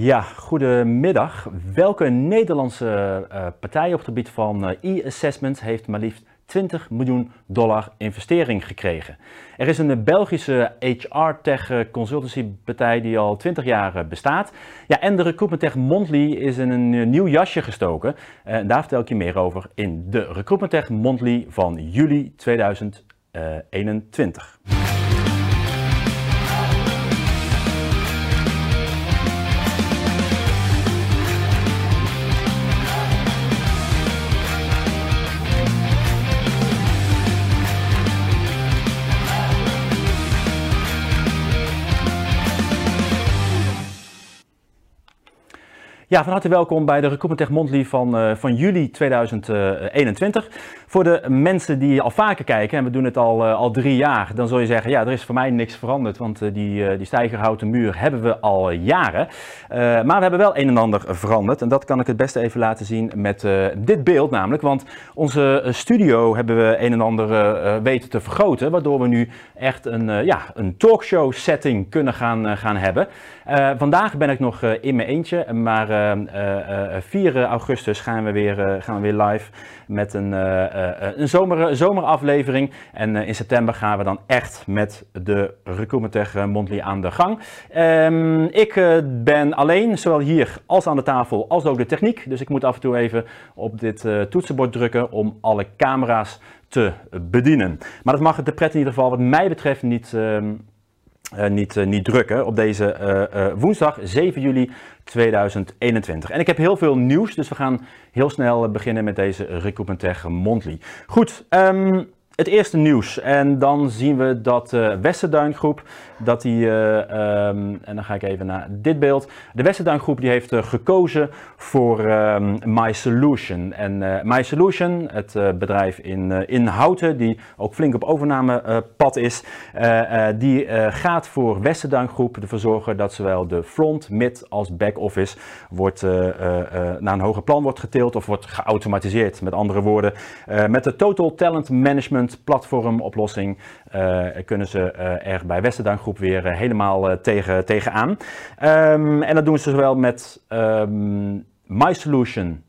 Ja, goedemiddag. Welke Nederlandse uh, partij op het gebied van uh, e-assessment heeft maar liefst 20 miljoen dollar investering gekregen? Er is een Belgische HR-tech consultancypartij die al 20 jaar bestaat. Ja, en de recruitment tech Mondly is in een nieuw jasje gestoken. Daar vertel ik je meer over in de recruitment tech Mondly van juli 2021. Ja, van harte welkom bij de Recruitment Tech Monthly van, uh, van juli 2021. Voor de mensen die al vaker kijken, en we doen het al, uh, al drie jaar, dan zul je zeggen, ja, er is voor mij niks veranderd, want die, die stijgerhouten muur hebben we al jaren. maar we hebben wel een en ander veranderd en dat kan ik het beste even laten zien met dit beeld namelijk, want onze studio hebben we een en ander weten te vergroten, waardoor we nu echt een, ja, een talkshow setting kunnen gaan, gaan hebben. Vandaag ben ik nog in mijn eentje, maar 4 eh, eh, augustus gaan we weer, eh, gaan we weer live met een, een zomer, zomeraflevering. En in september gaan we dan echt met de Recruitment Tech Monthly aan de gang. Um, ik ben alleen, zowel hier als aan de tafel, als ook de techniek. Dus ik moet af en toe even op dit toetsenbord drukken om alle camera's te bedienen. Maar dat mag de pret in ieder geval wat mij betreft niet... Uh, uh, niet, uh, niet drukken op deze uh, woensdag 7 juli 2021. En ik heb heel veel nieuws, dus we gaan heel snel beginnen met deze Recruitment Tech Monthly. Goed, um, het eerste nieuws. En dan zien we dat de uh, Westerduin groep, dat die, uh, um, en dan ga ik even naar dit beeld. De Westerduin groep die heeft uh, gekozen voor um, My Solution. En My Solution, het bedrijf in, in Houten, die ook flink op overnamepad is, die gaat voor Westerduin groep ervoor zorgen dat zowel de front, mid als back office wordt, naar een hoger plan wordt getild of wordt geautomatiseerd. Met andere woorden, met de Total Talent Management platformoplossing uh, kunnen ze uh, er bij Westerduin Groep weer uh, helemaal tegen, tegenaan. Um, en dat doen ze zowel met um, My Solution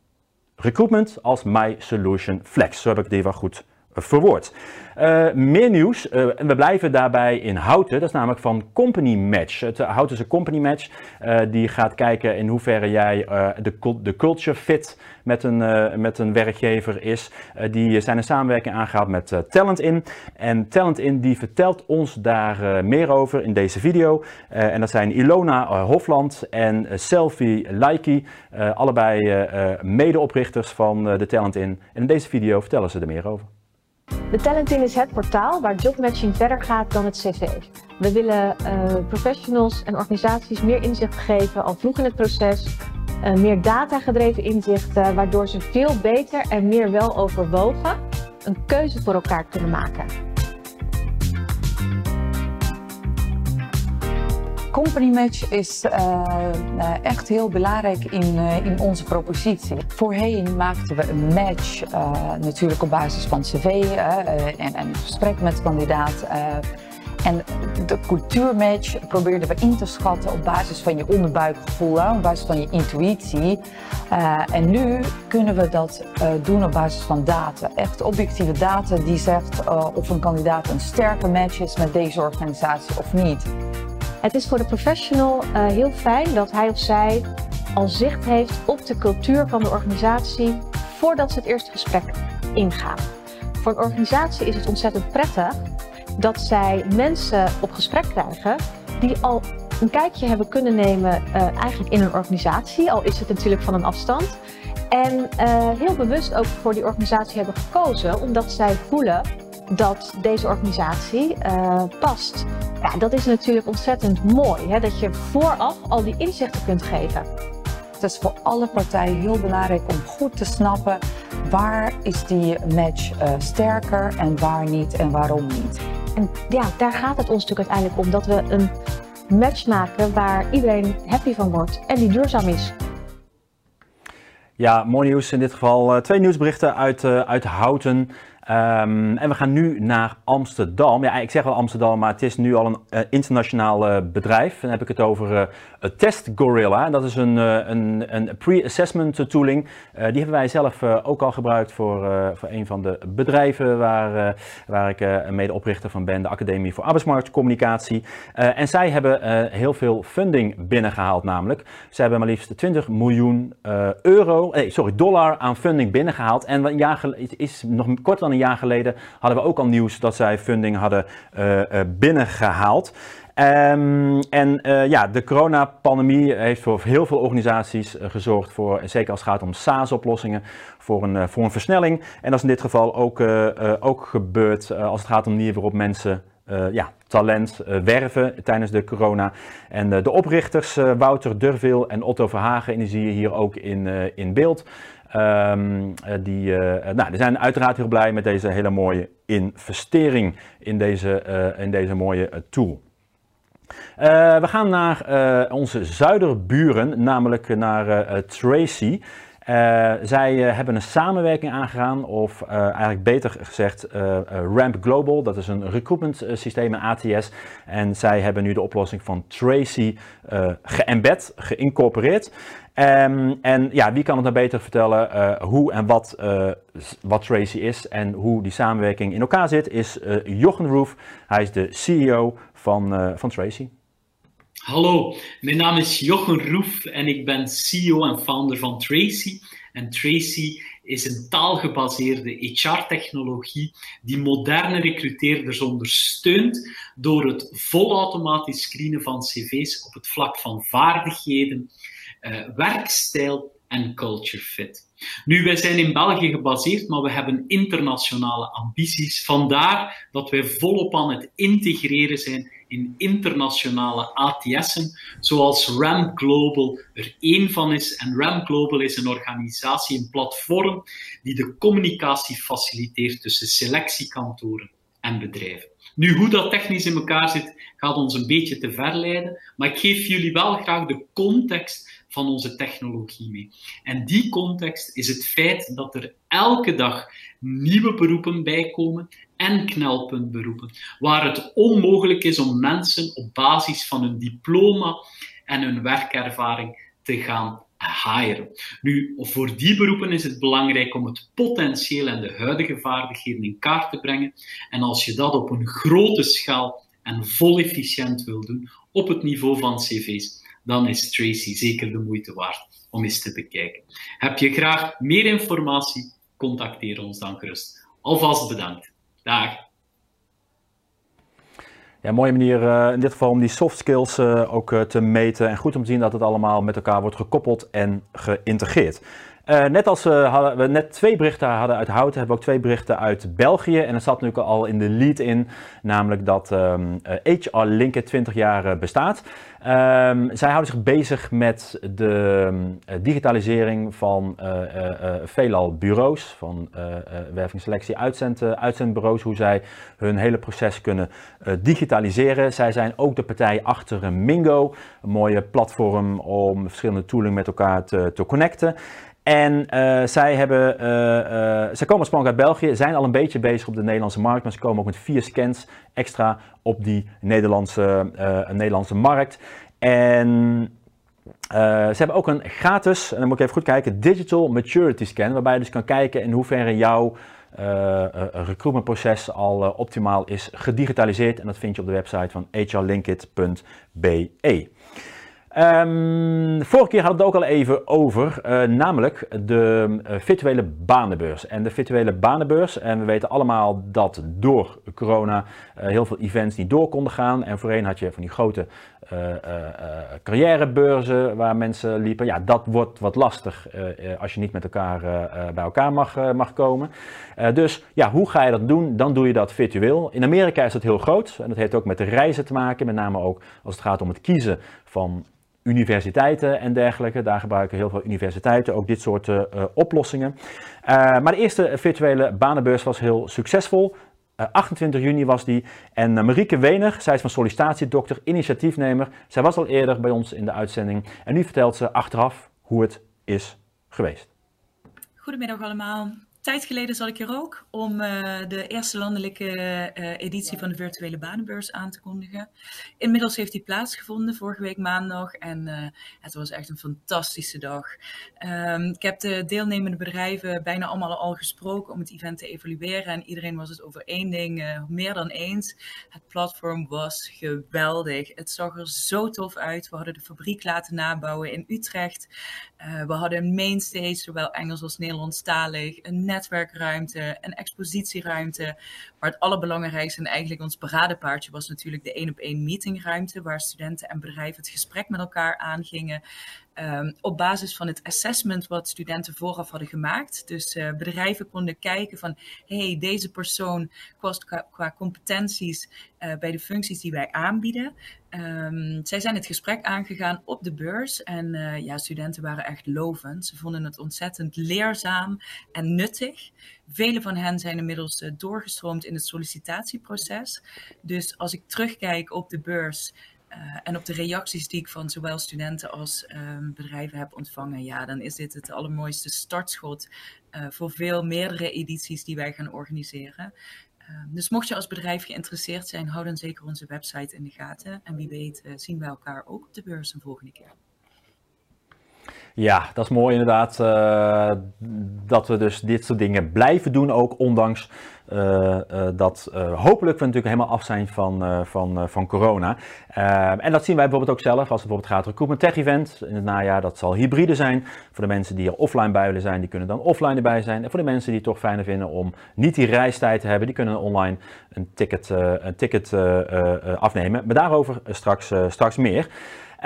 Recruitment als My Solution Flex. Zo heb ik die wel goed verwoord. Uh, meer nieuws, en we blijven daarbij in Houten, dat is namelijk van Company Match. Het uh, Houtense Company Match, die gaat kijken in hoeverre jij de, de culture fit met een, met een werkgever is. die zijn een samenwerking aangehaald met Talent In. En Talent In die vertelt ons daar meer over in deze video. en dat zijn Ilona Hofland en Selfie Laiki, allebei medeoprichters van de Talent In. En in deze video vertellen ze er meer over. De Talentin is het portaal waar jobmatching verder gaat dan het cv. We willen uh, professionals en organisaties meer inzicht geven al vroeg in het proces, uh, meer data-gedreven inzichten, waardoor ze veel beter en meer wel overwogen een keuze voor elkaar kunnen maken. Company Match is uh, echt heel belangrijk in, uh, in onze propositie. Voorheen maakten we een match natuurlijk op basis van cv en, en gesprek met de kandidaat. en de cultuurmatch probeerden we in te schatten op basis van je onderbuikgevoel, op basis van je intuïtie. en nu kunnen we dat doen op basis van data. Echt objectieve data die zegt of een kandidaat een sterke match is met deze organisatie of niet. Het is voor de professional uh, heel fijn dat hij of zij al zicht heeft op de cultuur van de organisatie voordat ze het eerste gesprek ingaan. Voor een organisatie is het ontzettend prettig dat zij mensen op gesprek krijgen die al een kijkje hebben kunnen nemen uh, eigenlijk in een organisatie, al is het natuurlijk van een afstand. En uh, heel bewust ook voor die organisatie hebben gekozen, omdat zij voelen dat deze organisatie uh, past. Ja, dat is natuurlijk ontzettend mooi, hè, dat je vooraf al die inzichten kunt geven. Het is voor alle partijen heel belangrijk om goed te snappen waar is die match uh, sterker en waar niet en waarom niet. En ja, daar gaat het ons natuurlijk uiteindelijk om, dat we een match maken waar iedereen happy van wordt en die duurzaam is. Ja, mooi nieuws in dit geval. Uh, twee nieuwsberichten uit, uit Houten. Ehm, en we gaan nu naar Amsterdam. Ja, ik zeg wel Amsterdam, maar het is nu al een uh, internationaal uh, bedrijf. Dan heb ik het over uh, Test Gorilla. Dat is een, een, een pre-assessment tooling. die hebben wij zelf ook al gebruikt voor, voor een van de bedrijven waar, waar ik medeoprichter van ben, de Academie voor Arbeidsmarktcommunicatie. en zij hebben heel veel funding binnengehaald namelijk. Ze hebben maar liefst 20 miljoen euro, nee, sorry, dollar aan funding binnengehaald. En een jaar het is nog kort dan een jaar geleden hadden we ook al nieuws dat zij funding hadden uh, uh, binnengehaald. Um, en uh, ja, de coronapandemie heeft voor heel veel organisaties gezorgd voor, zeker als het gaat om SaaS-oplossingen, voor een, voor een versnelling. En dat is in dit geval ook, ook gebeurd als het gaat om de manier waarop mensen ja, talent werven tijdens de corona. En de oprichters Wouter Durveel en Otto Verhagen, die zie je hier ook in, in beeld. Um, die, nou, die zijn uiteraard heel blij met deze hele mooie investering in deze, in deze mooie tool. we gaan naar onze zuiderburen, namelijk naar Tracy. Uh, zij uh, hebben een samenwerking aangegaan, of uh, eigenlijk beter gezegd Ramp Global. Dat is een recruitment systeem, ATS. En zij hebben nu de oplossing van Tracy geëmbed, geïncorporeerd. Um, en ja, wie kan het nou beter vertellen hoe en wat, wat Tracy is en hoe die samenwerking in elkaar zit, is Jochen Roof. Hij is de CEO van, van Tracy. Hallo, mijn naam is Jochen Roef en ik ben CEO en founder van Tracy. En Tracy is een taalgebaseerde HR-technologie die moderne recruteerders ondersteunt door het volautomatisch screenen van cv's op het vlak van vaardigheden, uh, werkstijl en culture fit. Nu, wij zijn in België gebaseerd, maar we hebben internationale ambities. Vandaar dat wij volop aan het integreren zijn in internationale ATS'en, zoals RAM Global er één van is. En RAM Global is een organisatie, een platform, die de communicatie faciliteert tussen selectiekantoren en bedrijven. Nu, hoe dat technisch in elkaar zit, gaat ons een beetje te ver leiden, maar ik geef jullie wel graag de context van onze technologie mee. En die context is het feit dat er elke dag nieuwe beroepen bijkomen en knelpuntberoepen, waar het onmogelijk is om mensen op basis van hun diploma en hun werkervaring te gaan hiren. Nu, voor die beroepen is het belangrijk om het potentieel en de huidige vaardigheden in kaart te brengen. En als je dat op een grote schaal en vol efficiënt wil doen, op het niveau van cv's, dan is Tracy zeker de moeite waard om eens te bekijken. Heb je graag meer informatie? Contacteer ons dan gerust. Alvast bedankt. Dag. Ja, mooie manier uh, in dit geval om die soft skills uh, ook uh, te meten. En goed om te zien dat het allemaal met elkaar wordt gekoppeld en geïntegreerd. Net als we net twee berichten hadden uit Houten, hebben we ook twee berichten uit België. En er zat natuurlijk al in de lead in, namelijk dat um, HR eh, Linken 20 jaar bestaat. Um, zij houden zich bezig met de um, digitalisering van veelal bureaus, van werving, selectie, uitzend, uitzendbureaus, hoe zij hun hele proces kunnen digitaliseren. Zij zijn ook de partij achter Mingo, een mooie platform om verschillende tooling met elkaar te, te connecten. En uh, zij, hebben, uh, uh, komen oorspronkelijk uit België, zijn al een beetje bezig op de Nederlandse markt, maar ze komen ook met vier scans extra op die Nederlandse, Nederlandse markt. En ze hebben ook een gratis, en dan moet ik even goed kijken, Digital Maturity Scan, waarbij je dus kan kijken in hoeverre jouw recruitmentproces al optimaal is gedigitaliseerd. En dat vind je op de website van hrlinkit.be. Um, vorige keer hadden we het ook al even over, uh, namelijk de uh, virtuele banenbeurs. En de virtuele banenbeurs, en we weten allemaal dat door corona uh, heel veel events niet door konden gaan. En voorheen had je van die grote carrièrebeurzen waar mensen liepen. Ja, dat wordt wat lastig als je niet met elkaar bij elkaar mag, mag komen. dus ja, hoe ga je dat doen? Dan doe je dat virtueel. In Amerika is dat heel groot en dat heeft ook met de reizen te maken, met name ook als het gaat om het kiezen van universiteiten en dergelijke. Daar gebruiken heel veel universiteiten ook dit soort oplossingen. Maar de eerste virtuele banenbeurs was heel succesvol. 28 juni was die. En Marieke Wener, zij is van sollicitatiedokter, initiatiefnemer. Zij was al eerder bij ons in de uitzending. En nu vertelt ze achteraf hoe het is geweest. Goedemiddag allemaal. Tijd geleden zat ik hier ook om uh, de eerste landelijke uh, editie van de virtuele banenbeurs aan te kondigen. Inmiddels heeft die plaatsgevonden vorige week maandag en uh, het was echt een fantastische dag. Um, ik heb de deelnemende bedrijven bijna allemaal al gesproken om het event te evalueren en iedereen was het over één ding meer dan eens. Het platform was geweldig. Het zag er zo tof uit. We hadden de fabriek laten nabouwen in Utrecht. we hadden een mainstage, zowel Engels als Nederlandstalig, een netwerkruimte, een expositieruimte. Maar het allerbelangrijkste en eigenlijk ons paradepaardje was natuurlijk de één op één meetingruimte, waar studenten en bedrijven het gesprek met elkaar aangingen. Um, op basis van het assessment wat studenten vooraf hadden gemaakt. Dus uh, bedrijven konden kijken van, hey, deze persoon kost qua, competenties uh, bij de functies die wij aanbieden. Um, zij zijn het gesprek aangegaan op de beurs en uh, ja, studenten waren echt lovend. Ze vonden het ontzettend leerzaam en nuttig. Vele van hen zijn inmiddels doorgestroomd in het sollicitatieproces. Dus als ik terugkijk op de beurs, uh, en op de reacties die ik van zowel studenten als um, bedrijven heb ontvangen, ja, dan is dit het allermooiste startschot uh, voor veel meerdere edities die wij gaan organiseren. Uh, dus mocht je als bedrijf geïnteresseerd zijn, hou dan zeker onze website in de gaten. En wie weet zien wij elkaar ook op de beurs een volgende keer. Ja, dat is mooi inderdaad. Uh, dat we dus dit soort dingen blijven doen, ook ondanks uh, uh, dat hopelijk we natuurlijk helemaal af zijn van, van, van corona. en dat zien wij bijvoorbeeld ook zelf als het bijvoorbeeld gaat Recruitment Tech Event in het najaar. Dat zal hybride zijn. Voor de mensen die er offline bij willen zijn, die kunnen dan offline erbij zijn. En voor de mensen die het toch fijner vinden om niet die reistijd te hebben, die kunnen online een ticket, een ticket afnemen. Maar daarover straks, straks meer.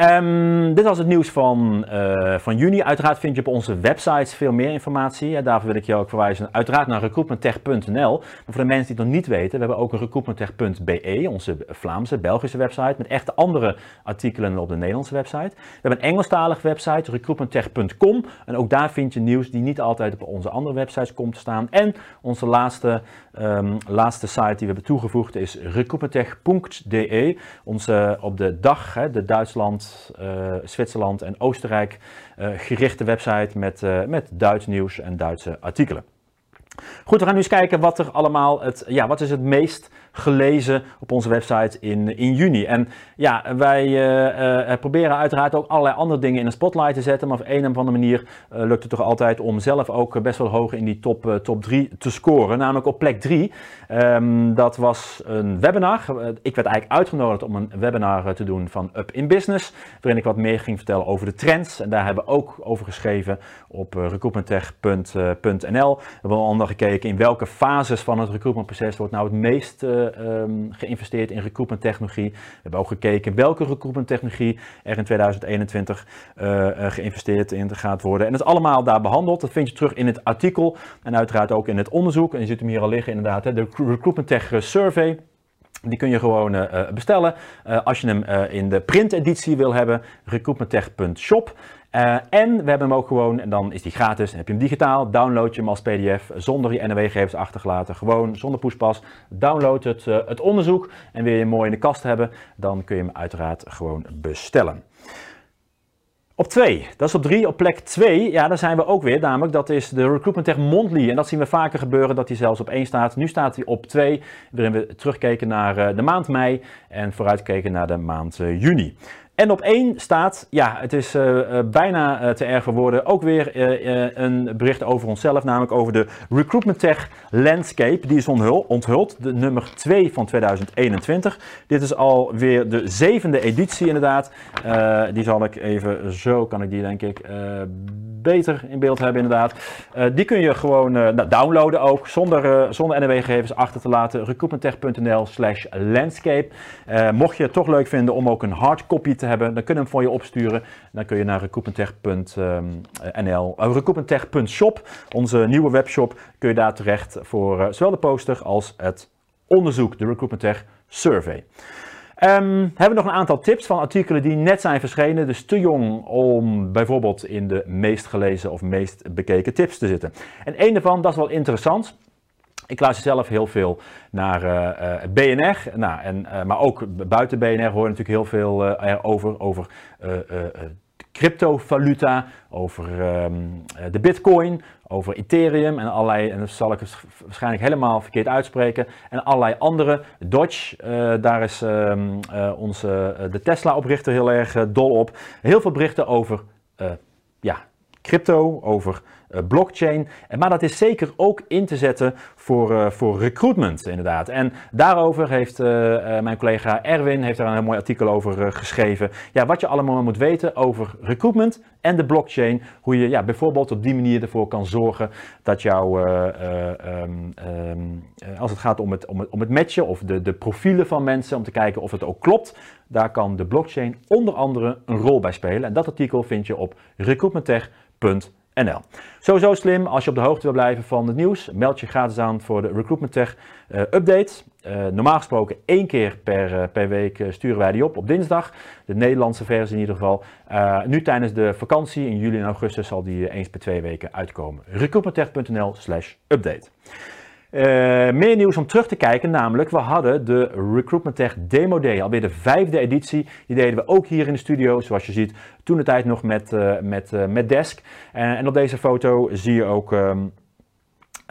Um, dit was het nieuws van, uh, van juni. Uiteraard vind je op onze websites veel meer informatie. daarvoor wil ik je ook verwijzen uiteraard naar recruitmenttech.nl. Maar voor de mensen die het nog niet weten, we hebben ook een recruitmenttech.be, onze Vlaamse, Belgische website, met echt andere artikelen op de Nederlandse website. We hebben een Engelstalige website, recruitmenttech.com. En ook daar vind je nieuws die niet altijd op onze andere websites komt te staan. En onze laatste, um, laatste site die we hebben toegevoegd is recruitmenttech.de. Onze op de dag, hè, de Duitsland uh, Zwitserland en Oostenrijk uh, gerichte website met, uh, met Duits nieuws en Duitse artikelen. Goed, we gaan nu eens kijken wat er allemaal het, ja, wat is het meest gelezen op onze website in, in juni. En ja, wij uh, uh, proberen uiteraard ook allerlei andere dingen in de spotlight te zetten. Maar op een of andere manier lukt het toch altijd om zelf ook best wel hoog in die top, top 3 te scoren. Namelijk op plek 3. Um, ehm, dat was een webinar. ik werd eigenlijk uitgenodigd om een webinar te doen van Up in Business. Waarin ik wat meer ging vertellen over de trends. En daar hebben we ook over geschreven op recruitmenttech.nl. We hebben onder gekeken in welke fases van het recruitmentproces wordt nou het meest um, geïnvesteerd in recruitment technologie. We hebben ook gekeken welke recruitment technologie er in 2021 uh, geïnvesteerd in gaat worden. En dat is allemaal daar behandeld. Dat vind je terug in het artikel en uiteraard ook in het onderzoek. En je ziet hem hier al liggen inderdaad, hè, de Recruitment Tech Survey. Die kun je gewoon uh, bestellen. Als je hem in de printeditie wil hebben, recruitmenttech.shop. Uh, en we hebben hem ook gewoon, en dan is die gratis, en heb je hem digitaal, download je hem als pdf zonder je NW-gegevens achter te laten. Gewoon zonder poespas, download het, uh, het onderzoek en wil je hem mooi in de kast hebben, dan kun je hem uiteraard gewoon bestellen. Op 2, dat is op 3. Op plek 2, ja, daar zijn we ook weer. Namelijk, dat is de Recruitment Tech Monthly. En dat zien we vaker gebeuren, dat hij zelfs op 1 staat. Nu staat hij op 2, waarin we terugkeken naar uh, de maand mei en vooruitkeken naar de maand juni. En op één staat, ja, het is uh, uh, bijna uh, te erg voor ook weer een bericht over onszelf, namelijk over de Recruitment Tech Landscape. Die is onthuld, de nummer 2 van 2021. Dit is alweer de zevende editie inderdaad. die zal ik even, zo kan ik die denk ik beter in beeld hebben inderdaad. die kun je gewoon nou, downloaden ook, zonder, zonder NW-gegevens achter te laten. recruitmenttech.nl slash landscape. mocht je het toch leuk vinden om ook een hardcopy te hebben, dan kunnen we hem voor je opsturen. Dan kun je naar recruitmenttech.nl, uh, recruitmenttech.shop, onze nieuwe webshop, kun je daar terecht voor uh, zowel de poster als het onderzoek, de Recruitment Survey. Um, hebben we nog een aantal tips van artikelen die net zijn verschenen. Dus te jong om bijvoorbeeld in de meest gelezen of meest bekeken tips te zitten. En een daarvan, dat is wel interessant. Ik luister zelf heel veel naar uh, uh, BNR, nou, en, uh, maar ook buiten BNR hoor je natuurlijk heel veel erover, over cryptovaluta, over ehm, de bitcoin, over Ethereum en allerlei, en dat zal ik waarschijnlijk helemaal verkeerd uitspreken, en allerlei andere. Dodge, daar is ehm, onze, de Tesla-oprichter heel erg dol op. Heel veel berichten over ja, crypto, over uh, blockchain. Maar dat is zeker ook in te zetten voor, uh, voor recruitment, inderdaad. En daarover heeft uh, mijn collega Erwin heeft daar een heel mooi artikel over geschreven. Ja, wat je allemaal moet weten over recruitment en de blockchain. Hoe je ja, bijvoorbeeld op die manier ervoor kan zorgen dat jou, um, um, als het gaat om het, om het, om het matchen of de, de profielen van mensen, om te kijken of het ook klopt. Daar kan de blockchain onder andere een rol bij spelen. En dat artikel vind je op recruitmenttech.nl. NL. Sowieso slim, als je op de hoogte wil blijven van het nieuws, meld je gratis aan voor de Recruitment Tech uh, update. Uh, normaal gesproken één keer per, uh, per week sturen wij die op, op dinsdag. De Nederlandse versie in ieder geval. nu tijdens de vakantie in juli en augustus zal die eens per twee weken uitkomen. recruitmenttech.nl slash update. Uh, meer nieuws om terug te kijken, namelijk we hadden de Recruitment Tech Demo Day, alweer de vijfde editie. Die deden we ook hier in de studio, zoals je ziet, toen de tijd nog met, uh, met, uh, met Desk. en op deze foto zie je ook um,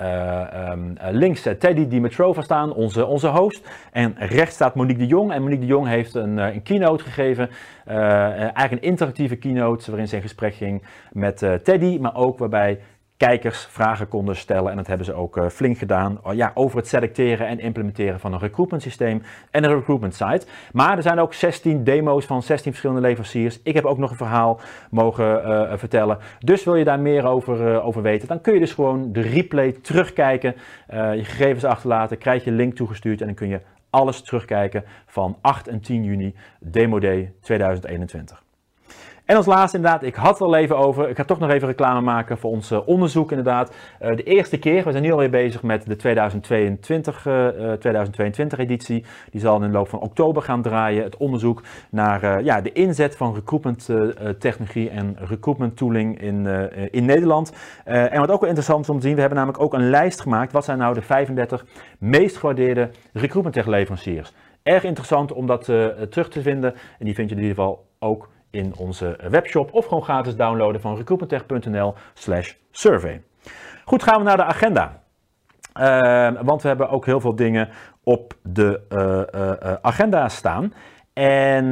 um, links Teddy Dimitrova staan, onze, onze host. En rechts staat Monique de Jong. En Monique de Jong heeft een, een keynote gegeven, eigenlijk een interactieve keynote, waarin ze in gesprek ging met Teddy, maar ook waarbij kijkers vragen konden stellen. En dat hebben ze ook uh, flink gedaan oh, ja, over het selecteren en implementeren van een recruitment systeem en een recruitment site. Maar er zijn ook 16 demo's van 16 verschillende leveranciers. Ik heb ook nog een verhaal mogen uh, vertellen. Dus wil je daar meer over, uh, over weten, dan kun je dus gewoon de replay terugkijken. je gegevens achterlaten, krijg je link toegestuurd en dan kun je alles terugkijken van 8 en 10 juni, Demo Day 2021. En als laatste inderdaad, ik had het al even over, ik ga toch nog even reclame maken voor ons uh, onderzoek inderdaad. Uh, de eerste keer, we zijn nu alweer bezig met de 2022, uh, 2022 editie. Die zal in de loop van oktober gaan draaien. Het onderzoek naar eh, ja, de inzet van recruitment eh, technologie en recruitment tooling in, in Nederland. en wat ook wel interessant is om te zien, we hebben namelijk ook een lijst gemaakt. Wat zijn nou de 35 meest gewaardeerde recruitment tech leveranciers? Erg interessant om dat terug te vinden. En die vind je in ieder geval ook in onze webshop of gewoon gratis downloaden van recruitmenttech.nl slash survey. Goed, gaan we naar de agenda. Uh, want we hebben ook heel veel dingen op de uh, uh, agenda staan. En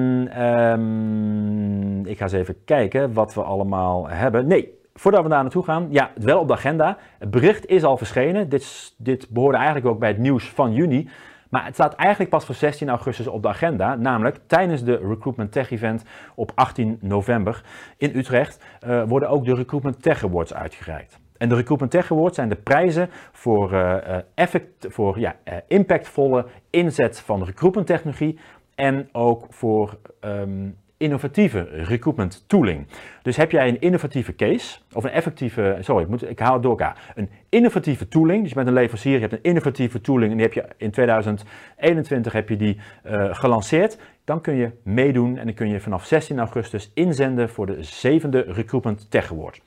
um, ik ga eens even kijken wat we allemaal hebben. Nee, voordat we daar naartoe gaan, ja, wel op de agenda. Het bericht is al verschenen. Dit, dit behoorde eigenlijk ook bij het nieuws van juni. Maar het staat eigenlijk pas voor 16 augustus op de agenda, namelijk tijdens de Recruitment Tech Event op 18 november in Utrecht uh, worden ook de Recruitment Tech Awards uitgereikt. En de Recruitment Tech Awards zijn de prijzen voor, uh, effect, voor ja, impactvolle inzet van recruitment technologie en ook voor um, innovatieve recruitment tooling. Dus heb jij een innovatieve case, of een effectieve, sorry, ik, moet, ik haal het door elkaar. Een innovatieve tooling, dus je bent een leverancier, je hebt een innovatieve tooling en die heb je in 2021 heb je die uh, gelanceerd. Dan kun je meedoen en dan kun je vanaf 16 augustus inzenden voor de zevende Recruitment Tech Award.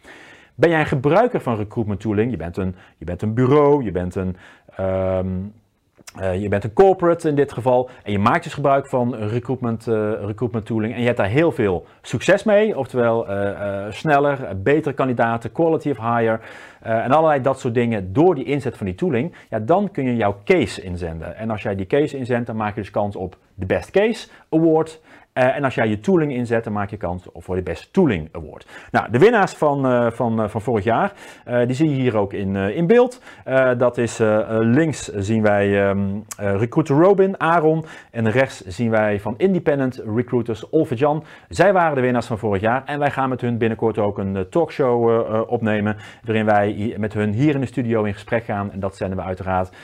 Ben jij een gebruiker van recruitment tooling? Je bent een, je bent een bureau, je bent een um, uh, je bent een corporate in dit geval en je maakt dus gebruik van recruitment, uh, recruitment tooling en je hebt daar heel veel succes mee. Oftewel uh, sneller, betere kandidaten, quality of hire en allerlei dat soort dingen door die inzet van die tooling. Ja, dan kun je jouw case inzenden. En als jij die case inzendt, dan maak je dus kans op de Best Case Award uh, en als jij je tooling inzet, dan maak je kans voor de Best Tooling Award. Nou, de winnaars van, uh, van, uh, van vorig jaar, die zie je hier ook in, in beeld. dat is links zien wij um, recruiter Robin, Aaron. En rechts zien wij van Independent Recruiters Olve Jan. Zij waren de winnaars van vorig jaar. En wij gaan met hun binnenkort ook een talkshow opnemen. Waarin wij met hun hier in de studio in gesprek gaan. En dat zenden we uiteraard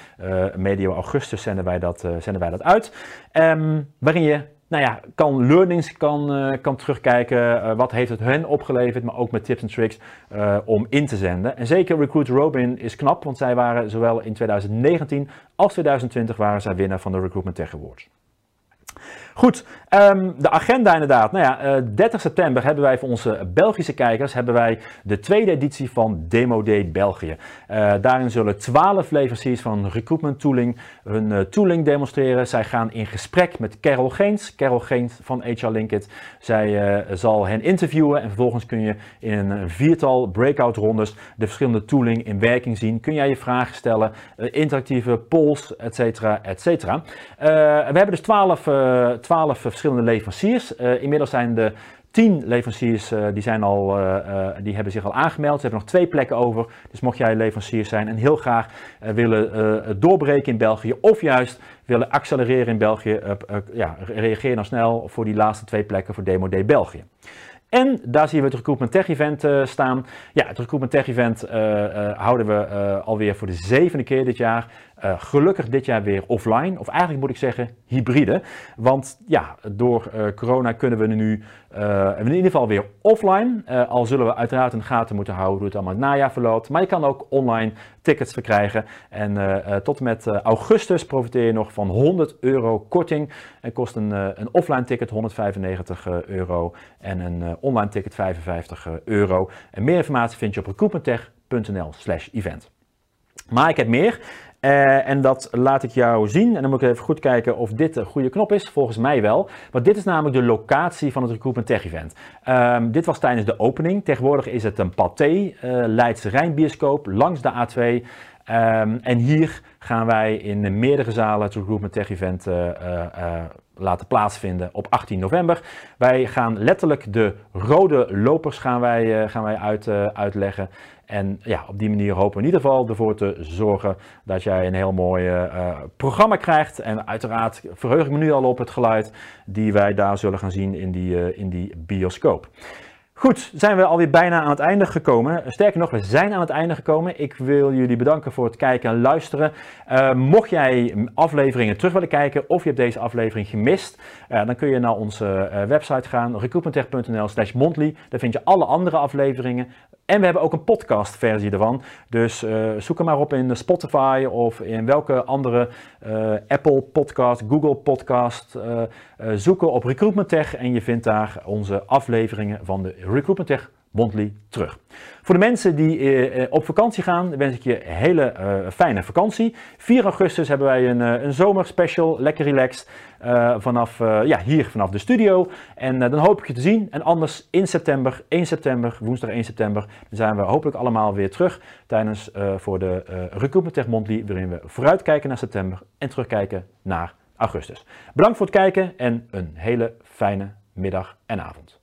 medio augustus zenden wij dat, zenden wij dat uit. Um, waarin je nou ja, kan learnings kan, uh, kan terugkijken. Uh, wat heeft het hen opgeleverd, maar ook met tips en tricks uh, om in te zenden. En zeker Recruit Robin is knap, want zij waren zowel in 2019 als 2020 waren zij winnaar van de Recruitment Tech Awards. Goed, ehm, de agenda inderdaad. Nou ja, 30 eh, september hebben wij voor onze Belgische kijkers hebben wij de tweede editie van Demo Day België. Uh, daarin zullen 12 leveranciers van recruitment tooling hun uh, tooling demonstreren. Zij gaan in gesprek met Carol Geens, Carol Geens van HR Linkit. Zij zal hen interviewen en vervolgens kun je in een viertal breakout rondes de verschillende tooling in werking zien. Kun jij je vragen stellen, interactieve polls, et cetera, et cetera. we hebben dus 12 12 verschillende leveranciers. Uh, inmiddels zijn de 10 leveranciers uh, die, zijn al, uh, die hebben zich al aangemeld. Ze hebben nog twee plekken over. Dus mocht jij leverancier zijn en heel graag willen doorbreken in België of juist willen accelereren in België, ja, reageer dan snel voor die laatste twee plekken voor Demo Day België. En daar zien we het Recruitment Tech Event staan. Ja, het Recruitment Tech Event houden we alweer voor de zevende keer dit jaar. Gelukkig dit jaar weer offline, of eigenlijk moet ik zeggen hybride. Want ja, door corona kunnen we nu in ieder geval weer offline. al zullen we uiteraard in gaten moeten houden hoe het allemaal het najaar verloopt. Maar je kan ook online tickets verkrijgen. En tot en met augustus profiteer je nog van 100 euro korting. En kost een, een offline ticket 195 euro en een online ticket 55 eh, euro. En meer informatie vind je op recruitmenttech.nl slash event. Maar ik heb meer. Uh, en dat laat ik jou zien. En dan moet ik even goed kijken of dit de goede knop is. Volgens mij wel. Want dit is namelijk de locatie van het Recruitment Tech Event. Um, dit was tijdens de opening. Tegenwoordig is het een Pathé, uh, Leidse Rijnbioscoop, langs de A2. Um, ehm, en hier gaan wij in meerdere zalen het Recruitment Tech Event uh, laten plaatsvinden op 18 november. Wij gaan letterlijk de rode lopers gaan wij, gaan wij uit, uitleggen. En ja, op die manier hopen we in ieder geval ervoor te zorgen dat jij een heel mooi uh, programma krijgt. En uiteraard verheug ik me nu al op het geluid die wij daar zullen gaan zien in die, in die bioscoop. Goed, zijn we alweer bijna aan het einde gekomen. Sterker nog, we zijn aan het einde gekomen. Ik wil jullie bedanken voor het kijken en luisteren. Uh, mocht jij afleveringen terug willen kijken of je hebt deze aflevering gemist, dan kun je naar onze website gaan, recruitmenttech.nl slash monthly. Daar vind je alle andere afleveringen. En we hebben ook een podcast versie ervan. Dus uh, zoek hem maar op in Spotify of in welke andere uh, Apple podcast, Google podcast. Uh, zoeken op Recruitment Tech en je vindt daar onze afleveringen van de Recruitment Tech Monthly terug. Voor de mensen die uh, op vakantie gaan, wens ik je een hele uh, fijne vakantie. 4 augustus hebben wij een, een zomerspecial, lekker relaxed, vanaf, ja, hier vanaf de studio. En dan hoop ik je te zien. En anders in september, 1 september, woensdag 1 september, dan zijn we hopelijk allemaal weer terug tijdens voor de Recruitment Tech waarin we vooruitkijken naar september en terugkijken naar augustus. Bedankt voor het kijken en een hele fijne middag en avond.